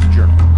Health Journal.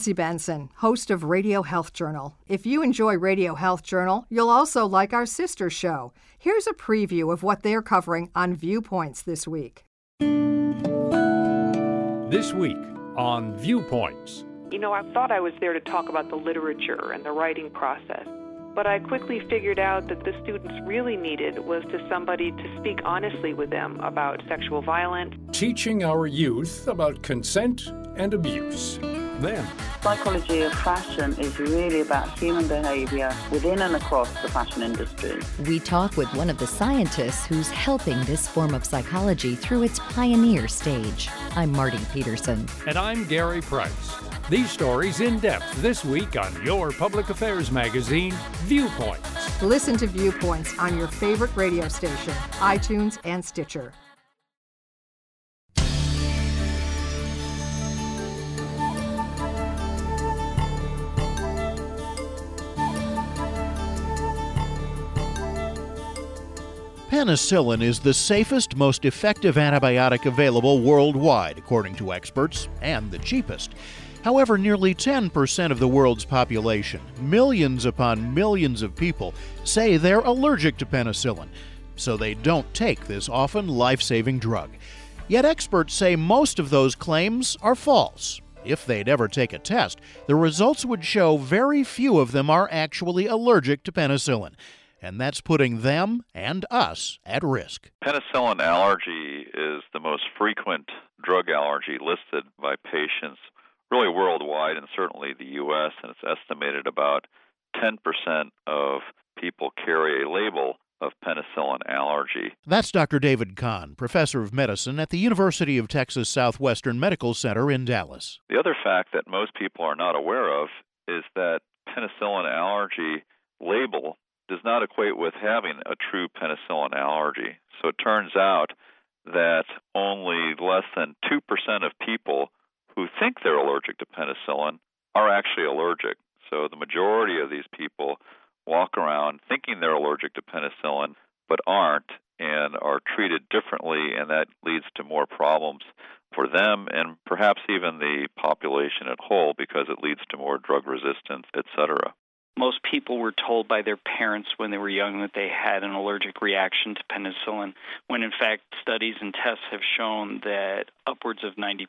Nancy Benson, host of Radio Health Journal. If you enjoy Radio Health Journal, you'll also like our sister show. Here's a preview of what they're covering on Viewpoints this week. This week on Viewpoints. You know, I thought I was there to talk about the literature and the writing process, but I quickly figured out that the students really needed was to somebody to speak honestly with them about sexual violence. Teaching our youth about consent and abuse. Then, Psychology of fashion is really about human behavior within and across the fashion industry. We talk with one of the scientists who's helping this form of psychology through its pioneer stage. I'm Marty Peterson. and I'm Gary Price. These stories in depth this week on your public affairs magazine, Viewpoints. Listen to Viewpoints on your favorite radio station, iTunes, and Stitcher. Penicillin is the safest, most effective antibiotic available worldwide, according to experts, and the cheapest. However, nearly 10% of the world's population, millions upon millions of people, say they're allergic to penicillin, so they don't take this often life saving drug. Yet experts say most of those claims are false. If they'd ever take a test, the results would show very few of them are actually allergic to penicillin. And that's putting them and us at risk. Penicillin allergy is the most frequent drug allergy listed by patients really worldwide and certainly the U.S., and it's estimated about 10% of people carry a label of penicillin allergy. That's Dr. David Khan, professor of medicine at the University of Texas Southwestern Medical Center in Dallas. The other fact that most people are not aware of is that penicillin allergy label does not equate with having a true penicillin allergy. So it turns out that only less than 2% of people who think they're allergic to penicillin are actually allergic. So the majority of these people walk around thinking they're allergic to penicillin but aren't and are treated differently, and that leads to more problems for them and perhaps even the population at whole because it leads to more drug resistance, etc. Most people were told by their parents when they were young that they had an allergic reaction to penicillin, when in fact studies and tests have shown that upwards of 90%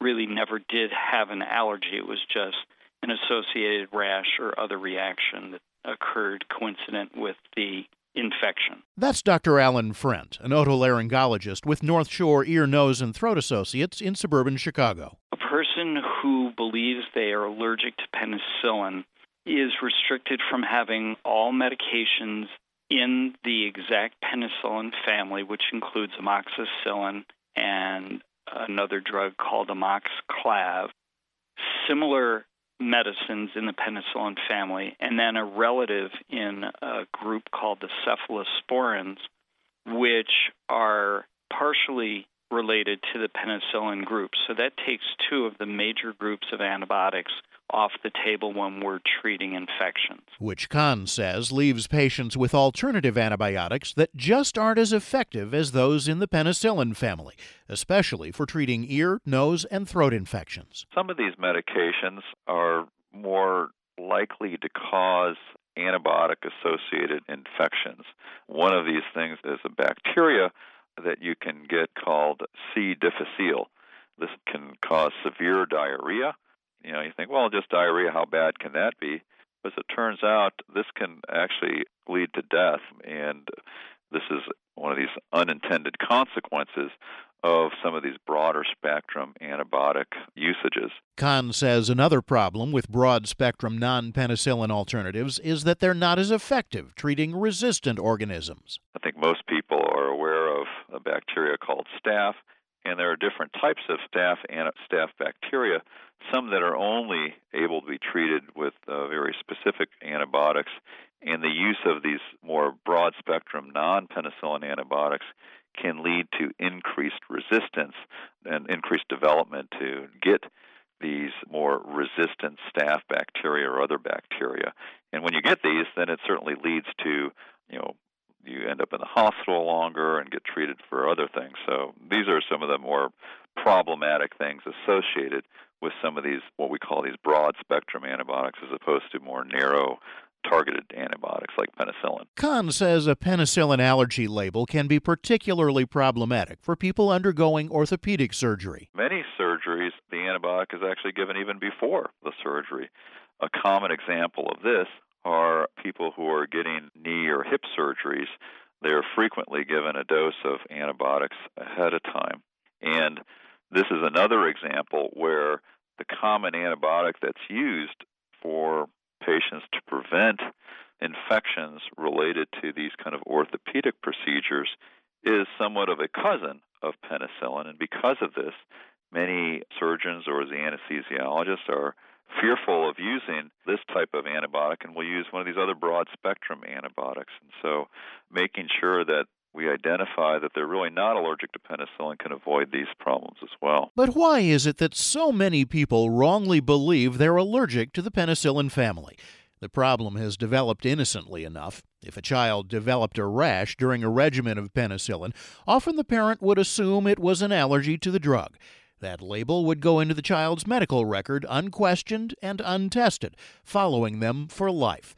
really never did have an allergy. It was just an associated rash or other reaction that occurred coincident with the infection. That's Dr. Alan Frent, an otolaryngologist with North Shore Ear, Nose, and Throat Associates in suburban Chicago. A person who believes they are allergic to penicillin is restricted from having all medications in the exact penicillin family, which includes amoxicillin and another drug called amoxiclav, similar medicines in the penicillin family, and then a relative in a group called the cephalosporins, which are partially related to the penicillin group. So that takes two of the major groups of antibiotics off the table when we're treating infections. Which Khan says leaves patients with alternative antibiotics that just aren't as effective as those in the penicillin family, especially for treating ear, nose, and throat infections. Some of these medications are more likely to cause antibiotic associated infections. One of these things is a bacteria that you can get called C. difficile. This can cause severe diarrhea. You know, you think, well, just diarrhea, how bad can that be? But as it turns out, this can actually lead to death, and this is one of these unintended consequences of some of these broader spectrum antibiotic usages. Khan says another problem with broad spectrum non penicillin alternatives is that they're not as effective treating resistant organisms. I think most people are aware of a bacteria called staph, and there are different types of staph and staph bacteria. Some that are only able to be treated with uh, very specific antibiotics, And the use of these more broad spectrum non penicillin antibiotics can lead to increased resistance and increased development to get these more resistant staph bacteria or other bacteria. And when you get these, then it certainly leads to, you know, you end up in the hospital longer and get treated for other things. So these are some of the more problematic things associated with some of these what we call these broad spectrum antibiotics as opposed to more narrow targeted antibiotics like penicillin. Khan says a penicillin allergy label can be particularly problematic for people undergoing orthopedic surgery. Many surgeries, the antibiotic is actually given even before the surgery. A common example of this are people who are getting knee or hip surgeries. They're frequently given a dose of antibiotics ahead of time. And this is another example where the common antibiotic that's used for patients to prevent infections related to these kind of orthopedic procedures is somewhat of a cousin of penicillin. And because of this, many surgeons or the anesthesiologists are fearful of using this type of antibiotic and will use one of these other broad spectrum antibiotics. And so making sure that we identify that they're really not allergic to penicillin can avoid these problems as well. But why is it that so many people wrongly believe they're allergic to the penicillin family? The problem has developed innocently enough. If a child developed a rash during a regimen of penicillin, often the parent would assume it was an allergy to the drug. That label would go into the child's medical record unquestioned and untested, following them for life.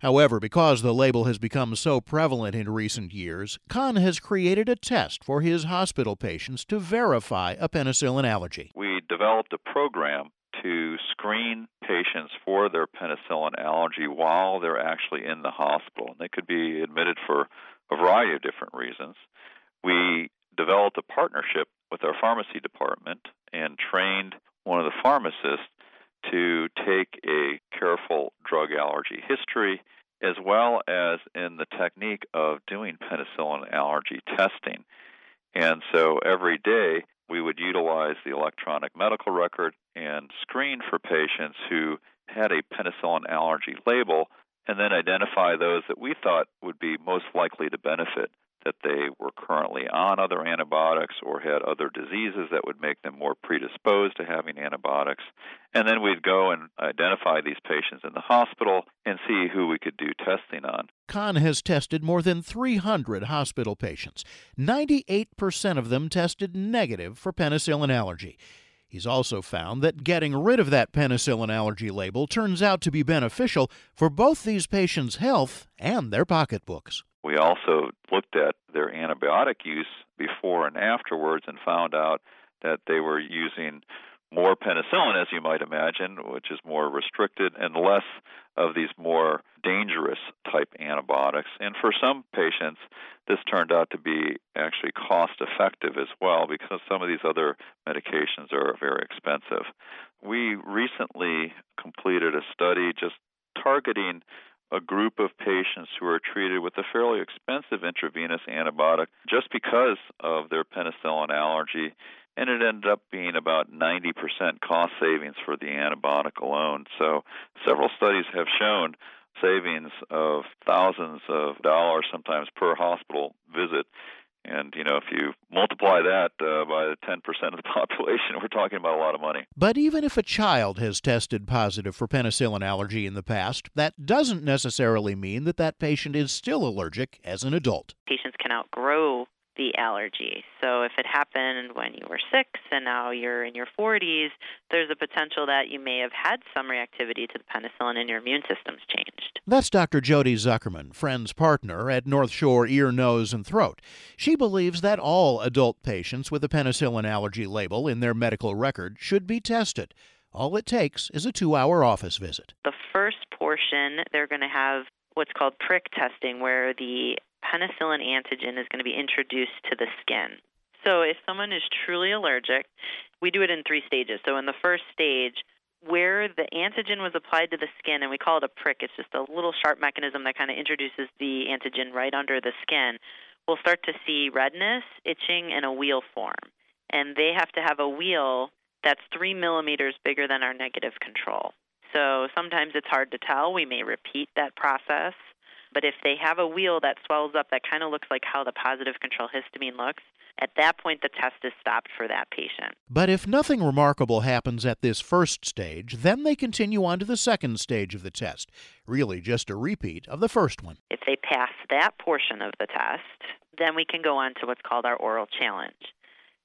However, because the label has become so prevalent in recent years, Khan has created a test for his hospital patients to verify a penicillin allergy. We developed a program to screen patients for their penicillin allergy while they're actually in the hospital. And they could be admitted for a variety of different reasons. We developed a partnership with our pharmacy department and trained one of the pharmacists to take a careful drug allergy history as well as in the technique of doing penicillin allergy testing. And so every day we would utilize the electronic medical record and screen for patients who had a penicillin allergy label and then identify those that we thought would be most likely to benefit that they were currently on other antibiotics or had other diseases that would make them more predisposed to having antibiotics. And then we'd go and identify these patients in the hospital and see who we could do testing on. Khan has tested more than 300 hospital patients. 98% of them tested negative for penicillin allergy. He's also found that getting rid of that penicillin allergy label turns out to be beneficial for both these patients' health and their pocketbooks. We also looked at their antibiotic use before and afterwards and found out that they were using more penicillin, as you might imagine, which is more restricted, and less of these more dangerous type antibiotics. And for some patients, this turned out to be actually cost effective as well because some of these other medications are very expensive. We recently completed a study just targeting a group of patients who are treated with a fairly expensive intravenous antibiotic just because of their penicillin allergy. And it ended up being about 90% cost savings for the antibiotic alone. So, several studies have shown savings of thousands of dollars, sometimes per hospital visit, and you know, if you multiply that uh, by 10% of the population, we're talking about a lot of money. But even if a child has tested positive for penicillin allergy in the past, that doesn't necessarily mean that that patient is still allergic as an adult. Patients can outgrow the allergy. So if it happened when you were six and now you're in your 40s, there's a potential that you may have had some reactivity to the penicillin and your immune system's changed. That's Dr. Jody Zuckerman, Friends partner at North Shore Ear, Nose, and Throat. She believes that all adult patients with a penicillin allergy label in their medical record should be tested. All it takes is a two hour office visit. The first portion, they're going to have what's called prick testing, where the penicillin antigen is going to be introduced to the skin. So, if someone is truly allergic, we do it in three stages. So, in the first stage, where the antigen was applied to the skin, and we call it a prick, it's just a little sharp mechanism that kind of introduces the antigen right under the skin, we'll start to see redness, itching, and a wheal form. And they have to have a wheal that's three millimeters bigger than our negative control. So sometimes it's hard to tell. We may repeat that process. But if they have a wheal that swells up that kind of looks like how the positive control histamine looks, at that point the test is stopped for that patient. But if nothing remarkable happens at this first stage, then they continue on to the second stage of the test, really just a repeat of the first one. If they pass that portion of the test, then we can go on to what's called our oral challenge.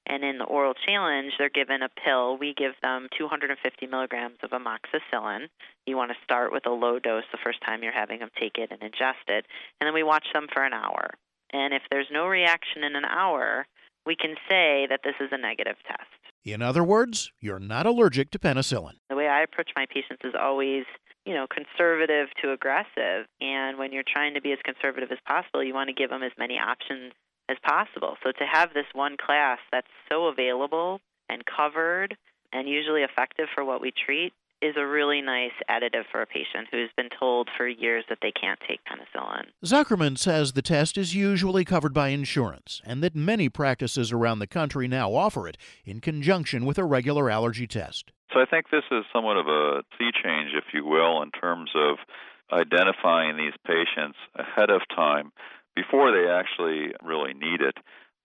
And in the oral challenge, they're given a pill. We give them 250 milligrams of amoxicillin. You want to start with a low dose the first time you're having them take it and ingest it. And then we watch them for an hour. And if there's no reaction in an hour, we can say that this is a negative test. In other words, you're not allergic to penicillin. The way I approach my patients is always, you know, conservative to aggressive. And when you're trying to be as conservative as possible, you want to give them as many options as possible. So to have this one class that's so available and covered and usually effective for what we treat is a really nice additive for a patient who's been told for years that they can't take penicillin. Zuckerman says the test is usually covered by insurance and that many practices around the country now offer it in conjunction with a regular allergy test. So I think this is somewhat of a sea change, if you will, in terms of identifying these patients ahead of time before they actually really need it.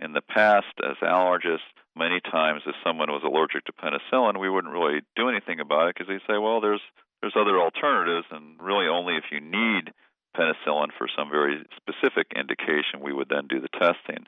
In the past, as allergists, many times if someone was allergic to penicillin, we wouldn't really do anything about it because they say, well, there's there's other alternatives, and really only if you need penicillin for some very specific indication, we would then do the testing.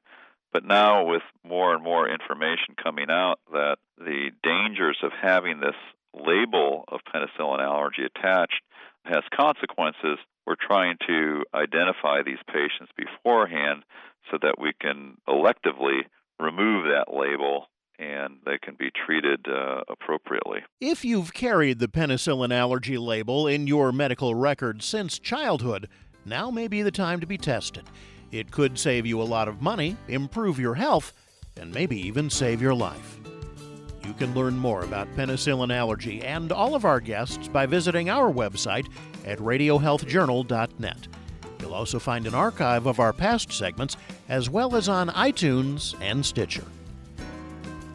But now, with more and more information coming out that the dangers of having this label of penicillin allergy attached has consequences, we're trying to identify these patients beforehand so that we can electively remove that label and they can be treated uh, appropriately. If you've carried the penicillin allergy label in your medical record since childhood, now may be the time to be tested. It could save you a lot of money, improve your health, and maybe even save your life. Can learn more about penicillin allergy and all of our guests by visiting our website at radiohealthjournal.net. You'll also find an archive of our past segments as well as on iTunes and Stitcher.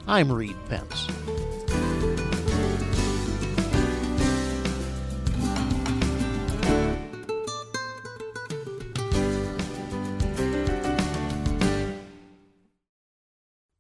I'm Reed Pence.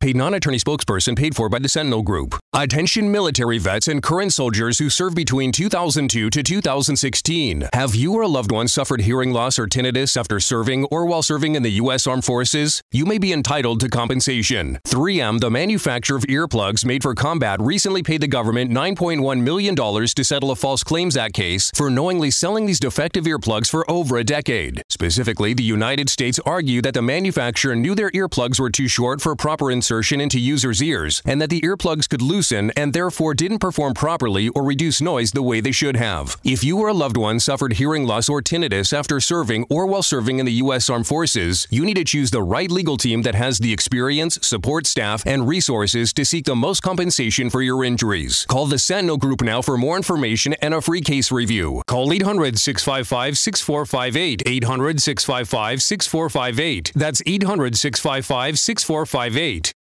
Paid non-attorney spokesperson paid for by the Sentinel Group. Attention military vets and current soldiers who served between 2002 to 2016. Have you or a loved one suffered hearing loss or tinnitus after serving or while serving in the U.S. Armed Forces? You may be entitled to compensation. 3M, the manufacturer of earplugs made for combat, recently paid the government $9.1 million to settle a False Claims Act case for knowingly selling these defective earplugs for over a decade. Specifically, the United States argued that the manufacturer knew their earplugs were too short for proper insertion insertion into users' ears and that the earplugs could loosen and therefore didn't perform properly or reduce noise the way they should have. If you or a loved one suffered hearing loss or tinnitus after serving or while serving in the U.S. Armed Forces, you need to choose the right legal team that has the experience, support staff, and resources to seek the most compensation for your injuries. Call the Sentinel Group now for more information and a free case review. Call 800 655 6458. 800 655 6458. That's 800 655 6458.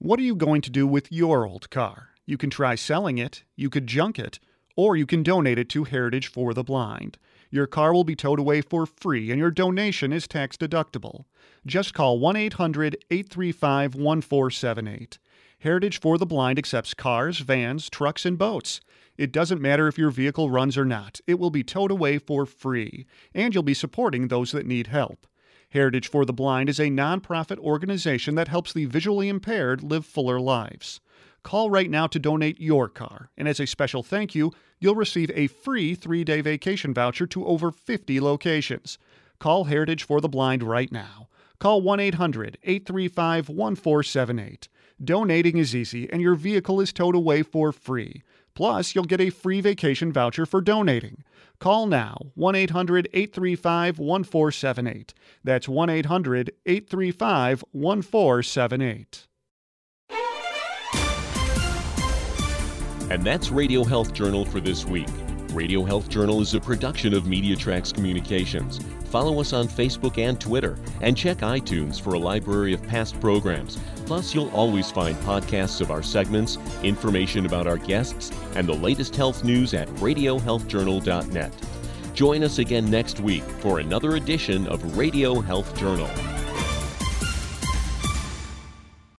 What are you going to do with your old car? You can try selling it, you could junk it, or you can donate it to Heritage for the Blind. Your car will be towed away for free and your donation is tax deductible. Just call 1 800 835 1478. Heritage for the Blind accepts cars, vans, trucks, and boats. It doesn't matter if your vehicle runs or not, it will be towed away for free, and you'll be supporting those that need help. Heritage for the Blind is a nonprofit organization that helps the visually impaired live fuller lives. Call right now to donate your car, and as a special thank you, you'll receive a free three day vacation voucher to over 50 locations. Call Heritage for the Blind right now. Call 1 800 835 1478. Donating is easy, and your vehicle is towed away for free. Plus, you'll get a free vacation voucher for donating. Call now 1 800 835 1478. That's 1 800 835 1478. And that's Radio Health Journal for this week. Radio Health Journal is a production of MediaTracks Communications. Follow us on Facebook and Twitter, and check iTunes for a library of past programs. Plus, you'll always find podcasts of our segments, information about our guests, and the latest health news at radiohealthjournal.net. Join us again next week for another edition of Radio Health Journal.